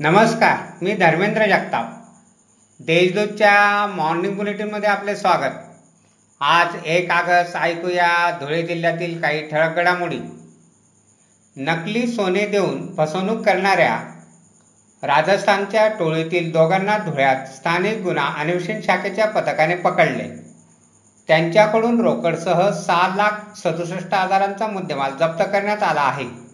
नमस्कार मी धर्मेंद्र जगताप. देशदूतच्या मॉर्निंग बुलेटिनमध्ये आपले स्वागत. आज एक ऑगस्ट ऐकूया धुळे जिल्ह्यातील काही ठळक घडामोडी. नकली सोने देऊन फसवणूक करणाऱ्या राजस्थानच्या टोळीतील दोघांना धुळ्यात स्थानिक गुन्हा अन्वेषण शाखेच्या पथकाने पकडले. त्यांच्याकडून रोकडसह सहा लाख सदुसष्ट हजारांचा मुद्देमाल जप्त करण्यात आला आहे.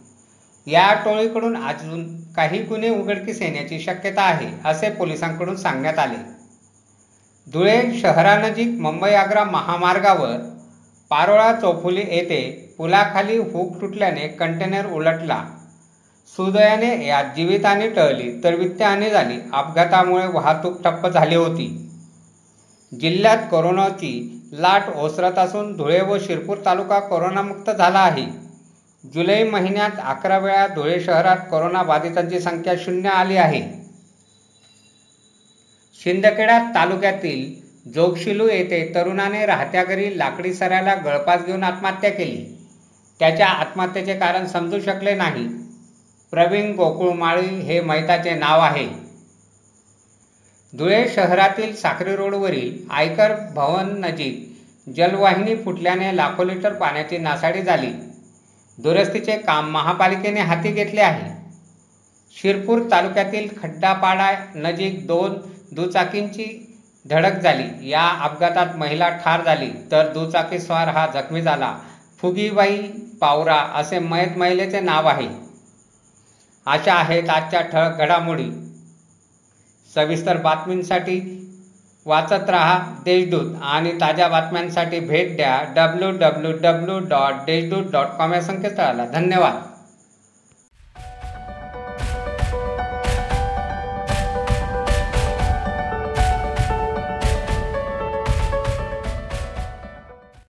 या टोळीकडून अजून काही गुन्हे उघडकीस येण्याची शक्यता आहे असे पोलिसांकडून सांगण्यात आले. धुळे शहरानजीक मुंबई आग्रा महामार्गावर पारोळा चौफुली येथे पुलाखाली हुक तुटल्याने कंटेनर उलटला. सुदयाने यात जीवितहानी टळली तर वित्तहानी झाली अपघातामुळे वाहतूक ठप्प झाली होती. जिल्ह्यात कोरोनाची लाट ओसरत असून धुळे व शिरपूर तालुका कोरोनामुक्त झाला आहे. जुलै महिन्यात अकरा वेळा धुळे शहरात कोरोना बाधितांची संख्या शून्य आली आहे. शिंदखेडा तालुक्यातील जोगशिलू येथे तरुणाने राहत्या घरी लाकडी सऱ्याला गळपास घेऊन आत्महत्या केली. त्याच्या आत्महत्येचे कारण समजू शकले नाही. प्रवीण गोकुळमाळी हे मैताचे नाव आहे. धुळे शहरातील साखरी रोडवरील आयकर भवन नजीक जलवाहिनी फुटल्याने लाखो लिटर पाण्याची नासाडी झाली. दुरुस्तीचे काम महापालिकेने हाती घेतले आहे. शिरपूर तालुक्यातील खड्डापाडा नजीक दोन दुचाकींची धडक झाली. या अपघातात महिला ठार झाली तर दुचाकीस्वार हा जखमी झाला. फुगीबाई पावरा असे मयत महिलेचे नाव आहे. अशा आहेत आजच्या ठळक घडामोडी. सविस्तर बातमींसाठी वाचत रहा देशदूत आणि ताज्या बातम्यांसाठी भेट द्या W W W dot Deshdoot dot com या संकेतस्थळाला. धन्यवाद.